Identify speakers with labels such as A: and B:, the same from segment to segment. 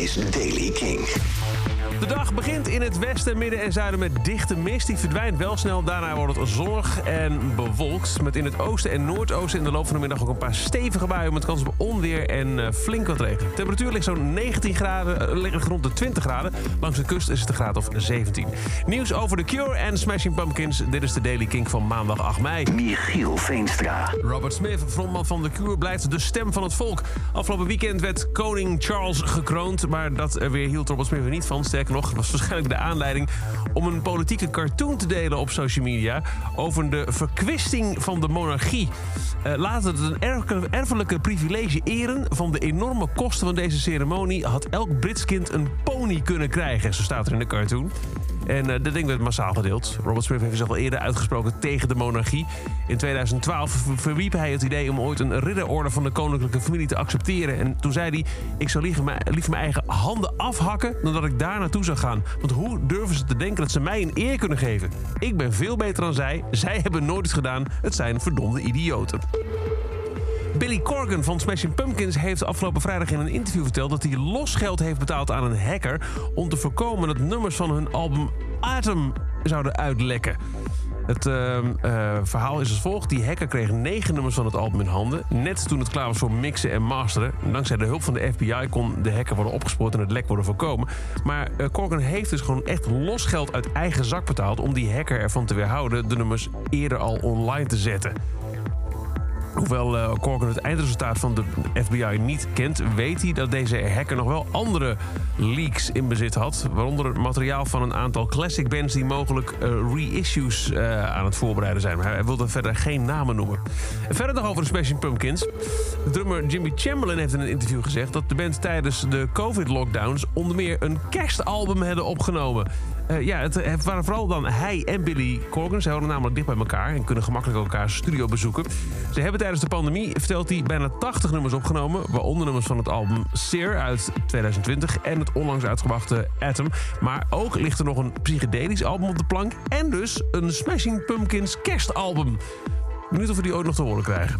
A: is Daily King.
B: De dag begint in het westen, midden en zuiden met dichte mist. Die verdwijnt wel snel. Daarna wordt het zonnig en bewolkt. Met in het oosten en noordoosten in de loop van de middag ook een paar stevige buien... met kans op onweer en uh, flink wat regen. De temperatuur ligt zo'n 19 graden, uh, ligt rond de 20 graden. Langs de kust is het een graad of 17. Nieuws over The Cure en Smashing Pumpkins. Dit is de Daily King van maandag 8 mei.
A: Michiel Veenstra.
B: Robert Smith, frontman van The Cure, blijft de stem van het volk. Afgelopen weekend werd koning Charles gekroond... maar dat weer hield Robert Smith er niet van. Sterker nog, was waarschijnlijk de aanleiding om een politieke cartoon te delen op social media over de verkwisting van de monarchie. Uh, laat het een erfelijke privilege eren. Van de enorme kosten van deze ceremonie had elk Brits kind een pony kunnen krijgen. Zo staat er in de cartoon. En uh, dat ding werd massaal gedeeld. Robert Smith heeft zich al eerder uitgesproken tegen de monarchie. In 2012 verwiep hij het idee om ooit een ridderorde van de koninklijke familie te accepteren. En toen zei hij: Ik zou liever mijn, liever mijn eigen handen afhakken dan dat ik daar naartoe zou gaan. Want hoe durven ze te denken dat ze mij een eer kunnen geven? Ik ben veel beter dan zij. Zij hebben nooit iets gedaan. Het zijn verdomde idioten. Billy Corgan van Smashing Pumpkins heeft afgelopen vrijdag in een interview verteld dat hij losgeld heeft betaald aan een hacker om te voorkomen dat nummers van hun album Atom zouden uitlekken. Het uh, uh, verhaal is als volgt. Die hacker kreeg negen nummers van het album in handen. Net toen het klaar was voor mixen en masteren. Dankzij de hulp van de FBI kon de hacker worden opgespoord en het lek worden voorkomen. Maar uh, Corgan heeft dus gewoon echt losgeld uit eigen zak betaald... om die hacker ervan te weerhouden de nummers eerder al online te zetten. Hoewel uh, het eindresultaat van de FBI niet kent, weet hij dat deze hacker nog wel andere leaks in bezit had. Waaronder het materiaal van een aantal classic bands die mogelijk uh, reissues uh, aan het voorbereiden zijn. Maar hij wilde verder geen namen noemen. En verder nog over de Smashing Pumpkins. Drummer Jimmy Chamberlain heeft in een interview gezegd dat de band tijdens de COVID-lockdowns onder meer een kerstalbum hebben opgenomen. Ja, het, het, waren vooral dan hij en Billy Corgan. Ze houden namelijk dicht bij elkaar en kunnen gemakkelijk elkaar studio bezoeken. Ze hebben tijdens de pandemie, vertelt hij, bijna 80 nummers opgenomen. Waaronder nummers van het album Sear uit 2020 en het onlangs uitgebrachte Atom. Maar ook ligt er nog een psychedelisch album op de plank. En dus een Smashing Pumpkins kerstalbum. Benieuwd of we die ooit nog te horen krijgen.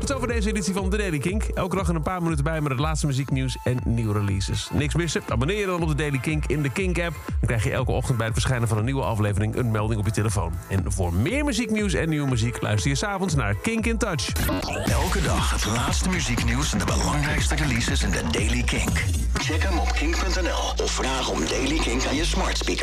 B: Tot over deze editie van The Daily Kink. Elke dag een paar minuten bij met het laatste muzieknieuws en nieuwe releases. Niks missen? Abonneer dan op de Daily Kink in de Kink-app. Dan krijg je elke ochtend bij het verschijnen van een nieuwe aflevering een melding op je telefoon. En voor meer muzieknieuws en nieuwe muziek luister je s'avonds naar Kink in Touch.
A: Elke dag het laatste muzieknieuws en de belangrijkste releases in de Daily Kink. Check hem op kink.nl of vraag om Daily Kink aan je smart speaker.